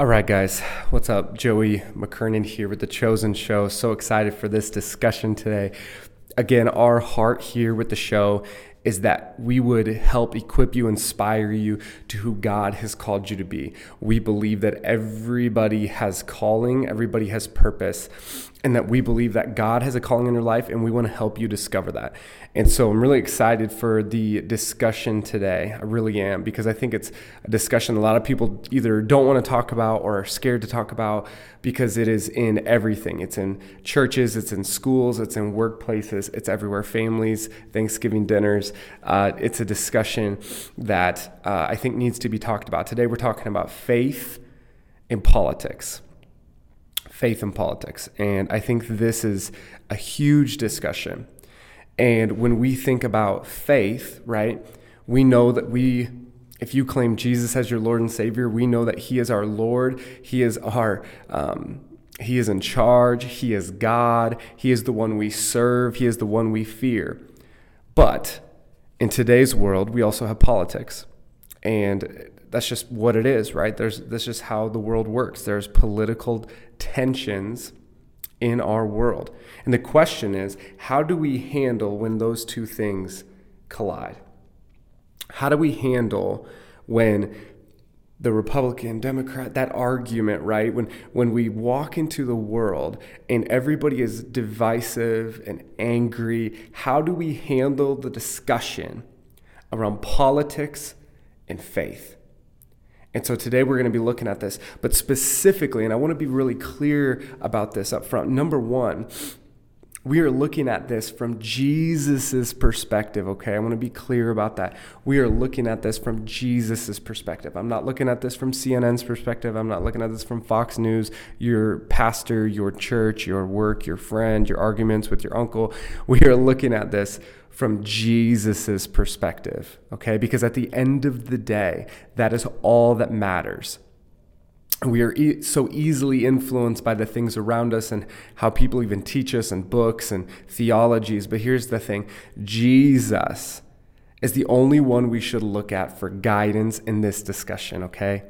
All right, guys, what's up? Joey McKernan here with The Chosen Show. So excited for this discussion today. Again, our heart here with the show is that we would help equip you, inspire you to who God has called you to be. We believe that everybody has calling, everybody has purpose, and that we believe that God has a calling in your life, and we want to help you discover that. And so I'm really excited for the discussion today. I really am, because I think it's a discussion a lot of people either don't want to talk about or are scared to talk about because it is in everything. It's in churches, it's in schools, it's in workplaces, it's everywhere. Families, Thanksgiving dinners. Uh, it's a discussion that uh, I think needs to be talked about. Today we're talking about faith in politics faith in politics. And I think this is a huge discussion. And when we think about faith, right, we know that we, if you claim Jesus as your Lord and Savior, we know that He is our Lord. He is our, um, He is in charge. He is God. He is the one we serve. He is the one we fear. But in today's world, we also have politics. And that's just what it is, right? There's that's just how the world works. There's political tensions in our world. And the question is, how do we handle when those two things collide? How do we handle when the Republican, Democrat, that argument, right? When when we walk into the world and everybody is divisive and angry, how do we handle the discussion around politics and faith? And so today we're going to be looking at this, but specifically, and I want to be really clear about this up front. Number one, we are looking at this from Jesus's perspective, okay? I want to be clear about that. We are looking at this from Jesus's perspective. I'm not looking at this from CNN's perspective. I'm not looking at this from Fox News, your pastor, your church, your work, your friend, your arguments with your uncle. We are looking at this from Jesus's perspective, okay? Because at the end of the day, that is all that matters. We are e- so easily influenced by the things around us and how people even teach us and books and theologies. But here's the thing Jesus is the only one we should look at for guidance in this discussion, okay?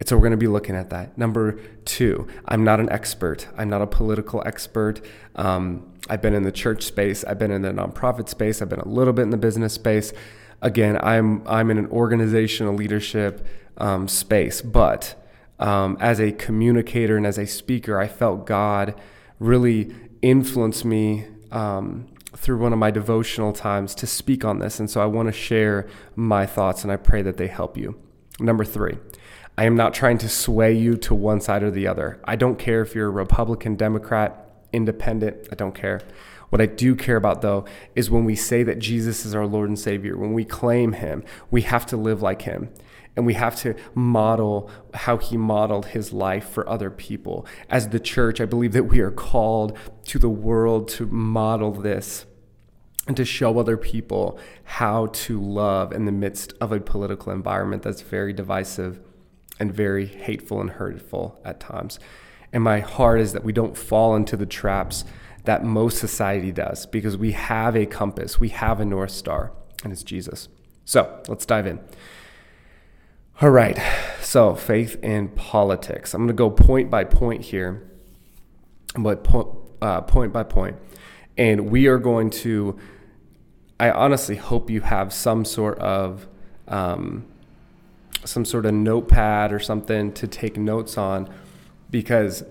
And so we're going to be looking at that. Number two, I'm not an expert. I'm not a political expert. Um, I've been in the church space. I've been in the nonprofit space. I've been a little bit in the business space. Again, I'm I'm in an organizational leadership um, space, but um, as a communicator and as a speaker, I felt God really influence me um, through one of my devotional times to speak on this, and so I want to share my thoughts, and I pray that they help you. Number three. I am not trying to sway you to one side or the other. I don't care if you're a Republican, Democrat, independent. I don't care. What I do care about, though, is when we say that Jesus is our Lord and Savior, when we claim Him, we have to live like Him. And we have to model how He modeled His life for other people. As the church, I believe that we are called to the world to model this and to show other people how to love in the midst of a political environment that's very divisive and very hateful and hurtful at times. And my heart is that we don't fall into the traps that most society does because we have a compass, we have a North Star, and it's Jesus. So let's dive in. All right, so faith and politics. I'm going to go point by point here, but point, uh, point by point. And we are going to, I honestly hope you have some sort of um, some sort of notepad or something to take notes on because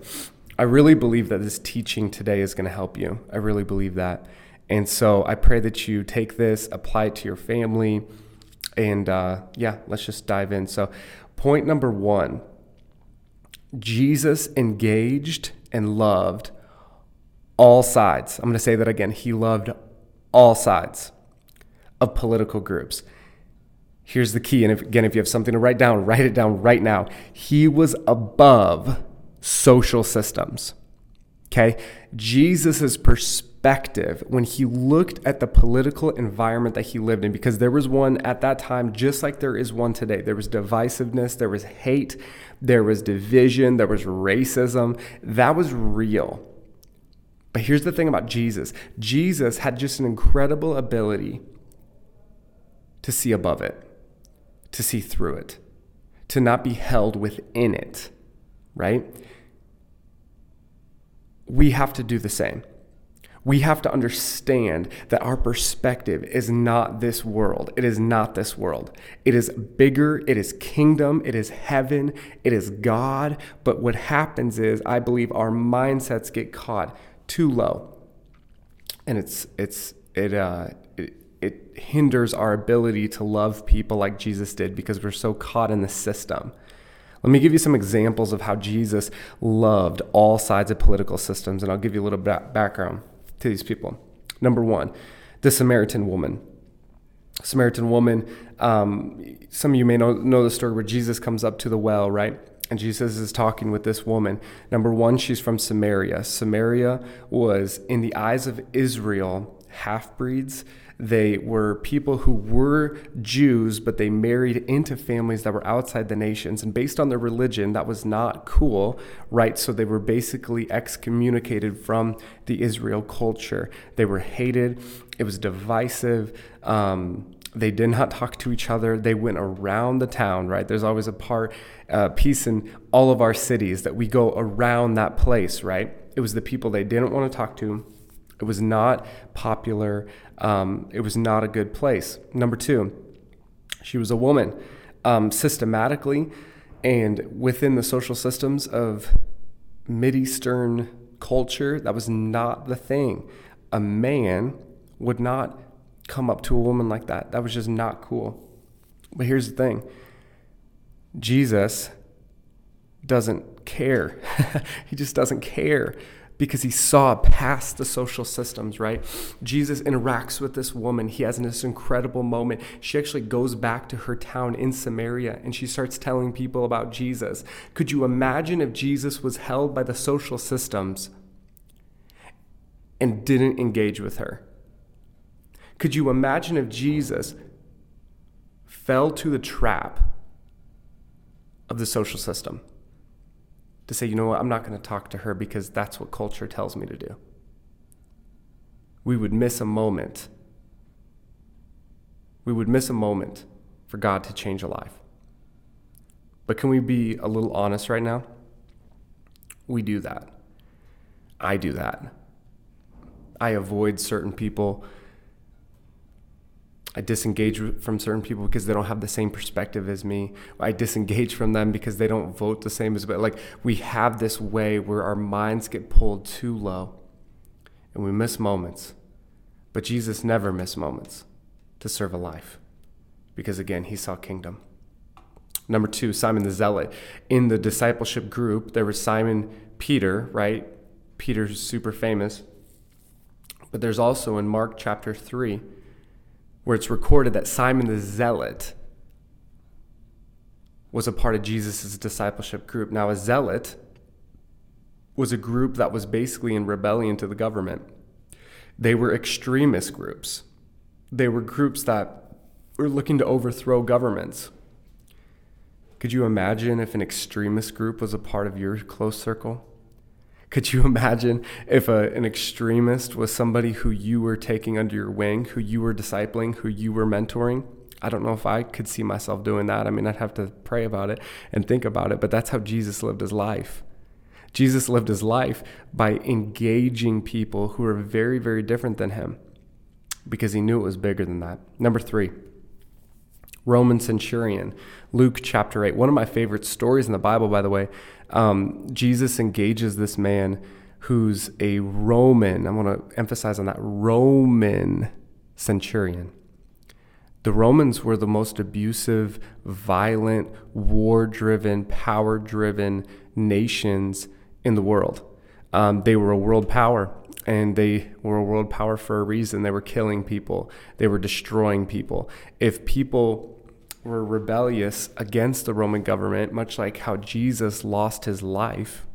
I really believe that this teaching today is going to help you. I really believe that. And so I pray that you take this, apply it to your family, and uh, yeah, let's just dive in. So, point number one Jesus engaged and loved all sides. I'm going to say that again. He loved all sides of political groups. Here's the key. And if, again, if you have something to write down, write it down right now. He was above social systems. Okay? Jesus' perspective when he looked at the political environment that he lived in, because there was one at that time, just like there is one today. There was divisiveness, there was hate, there was division, there was racism. That was real. But here's the thing about Jesus Jesus had just an incredible ability to see above it to see through it, to not be held within it. right? We have to do the same. We have to understand that our perspective is not this world. It is not this world. It is bigger. It is kingdom. It is heaven. It is God. But what happens is, I believe our mindsets get caught too low. And it's, it's, it, uh, it, it hinders our ability to love people like Jesus did because we're so caught in the system. Let me give you some examples of how Jesus loved all sides of political systems, and I'll give you a little background to these people. Number one, the Samaritan woman. Samaritan woman, um, some of you may know, know the story where Jesus comes up to the well, right? And Jesus is talking with this woman. Number one, she's from Samaria. Samaria was, in the eyes of Israel, half breeds they were people who were Jews, but they married into families that were outside the nations. And based on their religion, that was not cool, right? So they were basically excommunicated from the Israel culture. They were hated, it was divisive. Um, they did not talk to each other. They went around the town, right? There's always a part, uh, piece in all of our cities that we go around that place, right? It was the people they didn't want to talk to. It was not popular. Um, it was not a good place. Number two, she was a woman. Um, systematically and within the social systems of Mideastern culture, that was not the thing. A man would not come up to a woman like that. That was just not cool. But here's the thing Jesus doesn't care. he just doesn't care because he saw past the social systems, right? Jesus interacts with this woman. He has this incredible moment. She actually goes back to her town in Samaria and she starts telling people about Jesus. Could you imagine if Jesus was held by the social systems and didn't engage with her? Could you imagine if Jesus fell to the trap of the social system? To say, you know what, I'm not going to talk to her because that's what culture tells me to do. We would miss a moment. We would miss a moment for God to change a life. But can we be a little honest right now? We do that. I do that. I avoid certain people I disengage from certain people because they don't have the same perspective as me. I disengage from them because they don't vote the same as me. Like we have this way where our minds get pulled too low and we miss moments. But Jesus never missed moments to serve a life because again, he saw kingdom. Number two, Simon the Zealot. In the discipleship group, there was Simon Peter, right? Peter's super famous. But there's also in Mark chapter 3, where it's recorded that Simon the Zealot was a part of Jesus' discipleship group. Now, a zealot was a group that was basically in rebellion to the government. They were extremist groups. They were groups that were looking to overthrow governments. Could you imagine if an extremist group was a part of your close circle? Could you imagine if a, an extremist was somebody who you were taking under your wing, who you were discipling, who you were mentoring? I don't know if I could see myself doing that. I mean, I'd have to pray about it and think about it, but that's how Jesus lived his life. Jesus lived his life by engaging people who are very, very different than him because he knew it was bigger than that. Number three, Roman centurion, Luke chapter 8. One of my favorite stories in the Bible, by the way um, Jesus engages this man who's a Roman, I want to emphasize on that Roman centurion. The Romans were the most abusive, violent, war driven, power driven nations in the world. Um, they were a world power, and they were a world power for a reason. They were killing people, they were destroying people. If people were rebellious against the Roman government, much like how Jesus lost his life,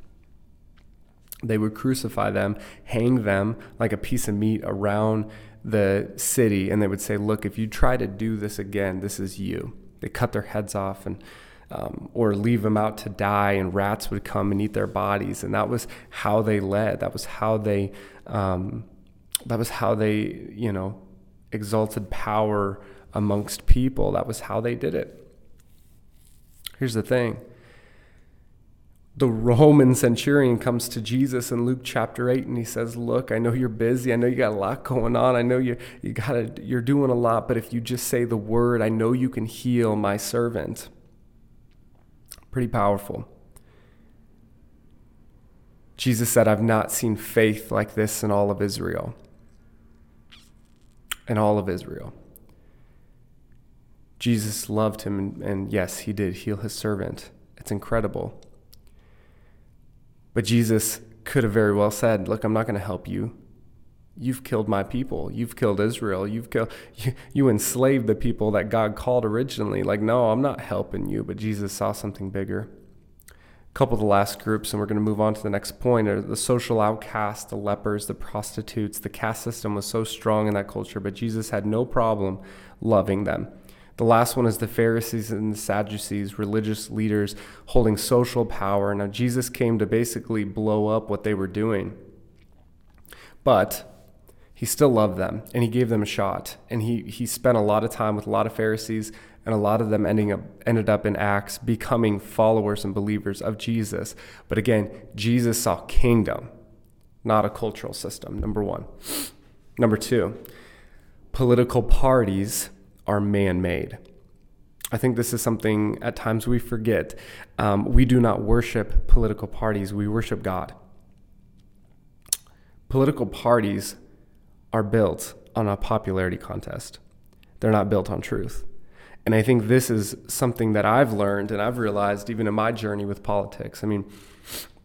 they would crucify them, hang them like a piece of meat around the city, and they would say, Look, if you try to do this again, this is you. They cut their heads off and um, or leave them out to die, and rats would come and eat their bodies. And that was how they led. That was how they, um, that was how they, you know, exalted power amongst people. That was how they did it. Here's the thing the Roman centurion comes to Jesus in Luke chapter 8 and he says, "Look, I know you're busy. I know you got a lot going on. I know you you got you're doing a lot, but if you just say the word, I know you can heal my servant." Pretty powerful. Jesus said, "I've not seen faith like this in all of Israel." In all of Israel. Jesus loved him, and, and yes, he did heal his servant. It's incredible. But Jesus could have very well said, Look, I'm not going to help you. You've killed my people. You've killed Israel. You've killed, you, you enslaved the people that God called originally. Like, no, I'm not helping you. But Jesus saw something bigger. A couple of the last groups, and we're going to move on to the next point, are the social outcasts, the lepers, the prostitutes. The caste system was so strong in that culture, but Jesus had no problem loving them. The last one is the Pharisees and the Sadducees, religious leaders holding social power. Now, Jesus came to basically blow up what they were doing. But he still loved them and he gave them a shot. And he, he spent a lot of time with a lot of Pharisees, and a lot of them ending up, ended up in Acts becoming followers and believers of Jesus. But again, Jesus saw kingdom, not a cultural system, number one. Number two, political parties are man made. I think this is something at times we forget. Um, we do not worship political parties, we worship God. Political parties are built on a popularity contest, they're not built on truth. And I think this is something that I've learned and I've realized even in my journey with politics. I mean,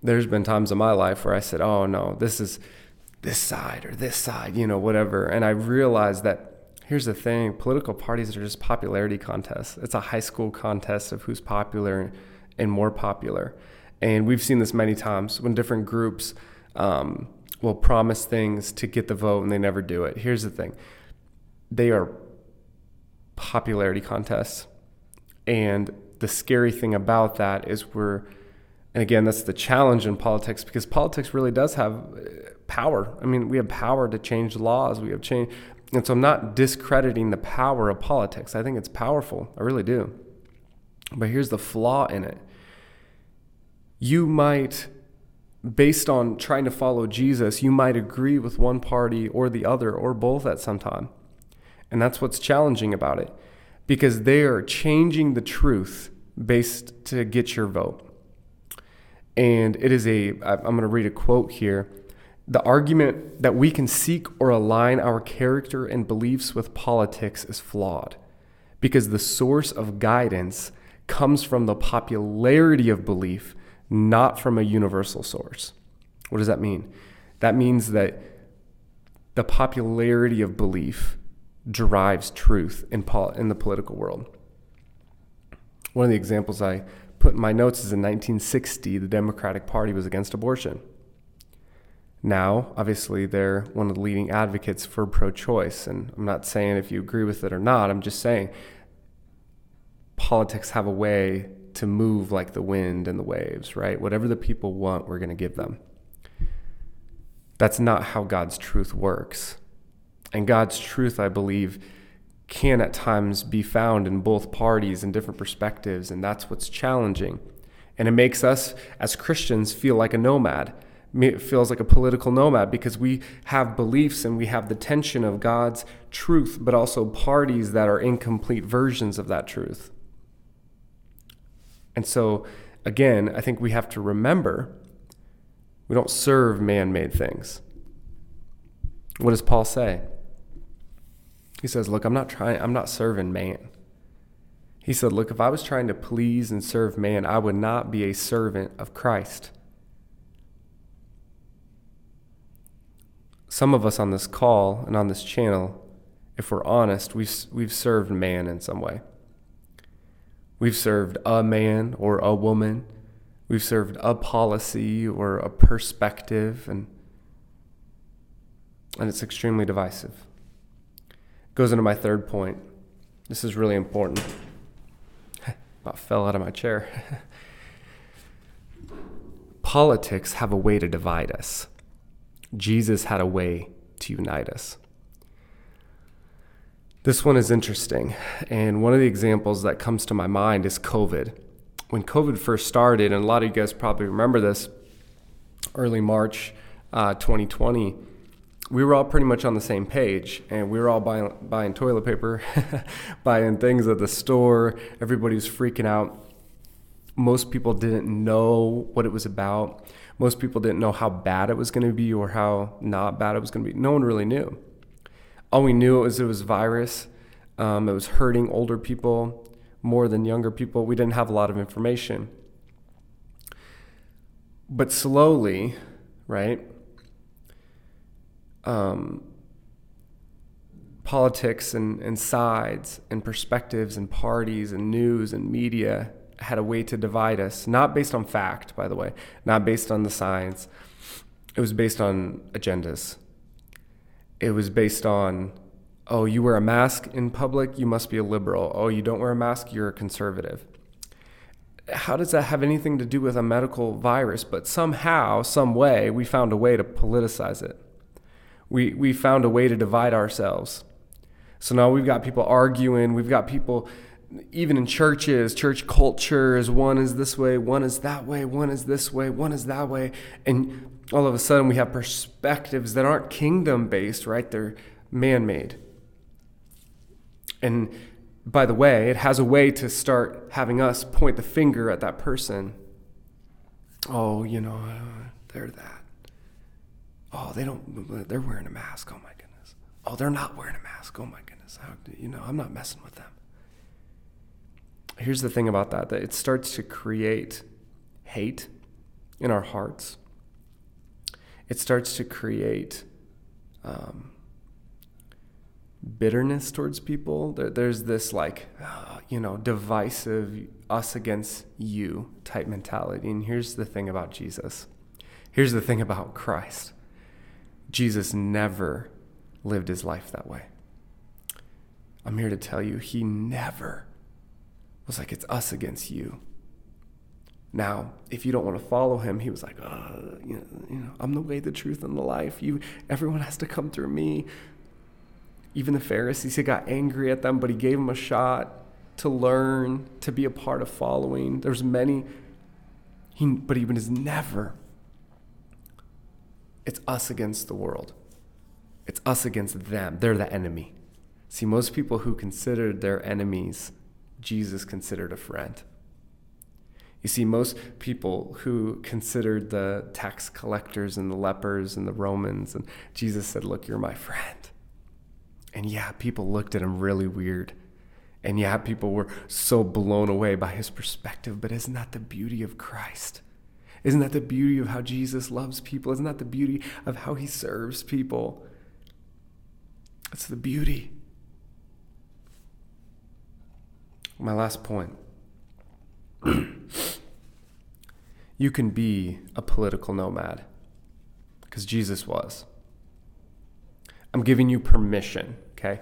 there's been times in my life where I said, oh no, this is this side or this side, you know, whatever. And I realized that Here's the thing political parties are just popularity contests. It's a high school contest of who's popular and more popular. And we've seen this many times when different groups um, will promise things to get the vote and they never do it. Here's the thing they are popularity contests. And the scary thing about that is we're, and again, that's the challenge in politics because politics really does have uh, power. I mean, we have power to change laws. We have change. And so I'm not discrediting the power of politics. I think it's powerful. I really do. But here's the flaw in it. You might, based on trying to follow Jesus, you might agree with one party or the other or both at some time. And that's what's challenging about it because they are changing the truth based to get your vote. And it is a, I'm going to read a quote here the argument that we can seek or align our character and beliefs with politics is flawed because the source of guidance comes from the popularity of belief, not from a universal source. What does that mean? That means that the popularity of belief drives truth in, pol- in the political world. One of the examples I put in my notes is in 1960, the Democratic Party was against abortion. Now, obviously, they're one of the leading advocates for pro choice. And I'm not saying if you agree with it or not, I'm just saying politics have a way to move like the wind and the waves, right? Whatever the people want, we're going to give them. That's not how God's truth works. And God's truth, I believe, can at times be found in both parties and different perspectives. And that's what's challenging. And it makes us as Christians feel like a nomad feels like a political nomad because we have beliefs and we have the tension of God's truth, but also parties that are incomplete versions of that truth. And so, again, I think we have to remember we don't serve man made things. What does Paul say? He says, Look, I'm not trying, I'm not serving man. He said, Look, if I was trying to please and serve man, I would not be a servant of Christ. Some of us on this call and on this channel, if we're honest, we've, we've served man in some way. We've served a man or a woman. We've served a policy or a perspective, and, and it's extremely divisive. It goes into my third point. This is really important. About fell out of my chair. Politics have a way to divide us. Jesus had a way to unite us. This one is interesting. And one of the examples that comes to my mind is COVID. when COVID first started, and a lot of you guys probably remember this, early March uh, 2020, we were all pretty much on the same page, and we were all buying buying toilet paper, buying things at the store. Everybody was freaking out. Most people didn't know what it was about. Most people didn't know how bad it was going to be or how not bad it was going to be. No one really knew. All we knew was it was virus. Um, it was hurting older people more than younger people. We didn't have a lot of information. But slowly, right? Um, politics and, and sides and perspectives and parties and news and media had a way to divide us, not based on fact, by the way, not based on the science. It was based on agendas. It was based on oh, you wear a mask in public, you must be a liberal. Oh, you don't wear a mask, you're a conservative. How does that have anything to do with a medical virus? But somehow, some way, we found a way to politicize it. We, we found a way to divide ourselves. So now we've got people arguing, we've got people even in churches, church cultures, one is this way, one is that way, one is this way, one is that way. And all of a sudden we have perspectives that aren't kingdom based, right? They're man made. And by the way, it has a way to start having us point the finger at that person. Oh, you know, uh, they're that. Oh, they don't, they're wearing a mask. Oh my goodness. Oh, they're not wearing a mask. Oh my goodness. How, you know, I'm not messing with them. Here's the thing about that that it starts to create hate in our hearts. It starts to create um, bitterness towards people. there's this like, uh, you know, divisive us against you type mentality. And here's the thing about Jesus. Here's the thing about Christ. Jesus never lived his life that way. I'm here to tell you, he never was like, it's us against you. Now, if you don't want to follow him, he was like, uh, you, know, you know, I'm the way, the truth, and the life. You, everyone has to come through me. Even the Pharisees, he got angry at them, but he gave them a shot to learn, to be a part of following. There's many, he, but he was never. It's us against the world. It's us against them. They're the enemy. See, most people who considered their enemies, Jesus considered a friend. You see, most people who considered the tax collectors and the lepers and the Romans, and Jesus said, Look, you're my friend. And yeah, people looked at him really weird. And yeah, people were so blown away by his perspective. But isn't that the beauty of Christ? Isn't that the beauty of how Jesus loves people? Isn't that the beauty of how he serves people? That's the beauty. My last point. you can be a political nomad because Jesus was. I'm giving you permission, okay?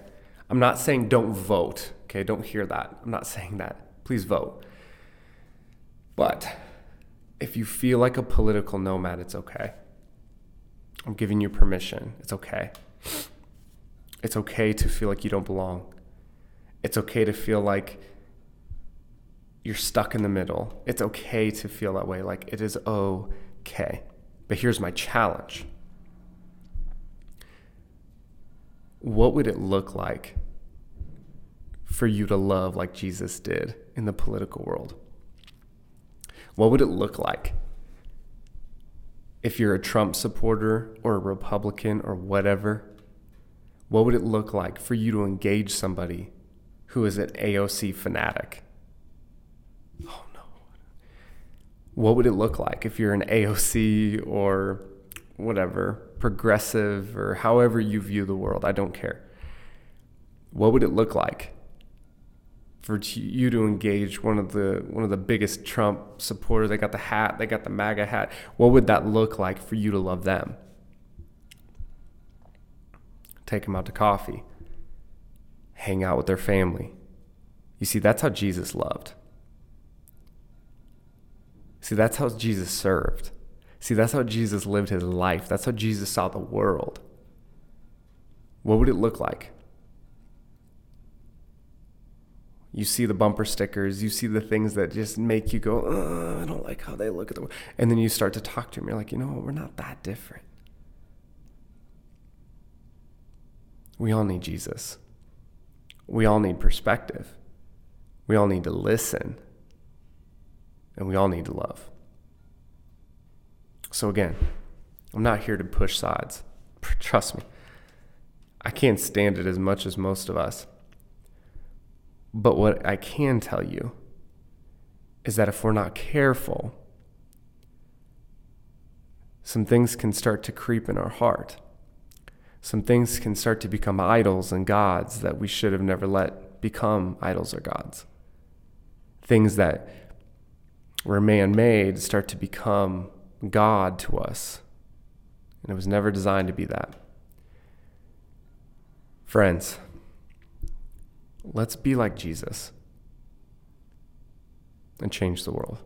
I'm not saying don't vote, okay? Don't hear that. I'm not saying that. Please vote. But if you feel like a political nomad, it's okay. I'm giving you permission. It's okay. It's okay to feel like you don't belong. It's okay to feel like you're stuck in the middle. It's okay to feel that way. Like it is okay. But here's my challenge what would it look like for you to love like Jesus did in the political world? What would it look like if you're a Trump supporter or a Republican or whatever? What would it look like for you to engage somebody who is an AOC fanatic? Oh no. What would it look like if you're an AOC or whatever, progressive, or however you view the world. I don't care. What would it look like for you to engage one of the one of the biggest Trump supporters? They got the hat, they got the MAGA hat. What would that look like for you to love them? Take them out to coffee, hang out with their family. You see, that's how Jesus loved. See, that's how Jesus served. See, that's how Jesus lived his life. That's how Jesus saw the world. What would it look like? You see the bumper stickers, you see the things that just make you go, I don't like how they look at the world. And then you start to talk to them. You're like, you know what? We're not that different. We all need Jesus. We all need perspective. We all need to listen. And we all need to love. So, again, I'm not here to push sides. Trust me. I can't stand it as much as most of us. But what I can tell you is that if we're not careful, some things can start to creep in our heart. Some things can start to become idols and gods that we should have never let become idols or gods. Things that were man made start to become God to us. And it was never designed to be that. Friends, let's be like Jesus and change the world.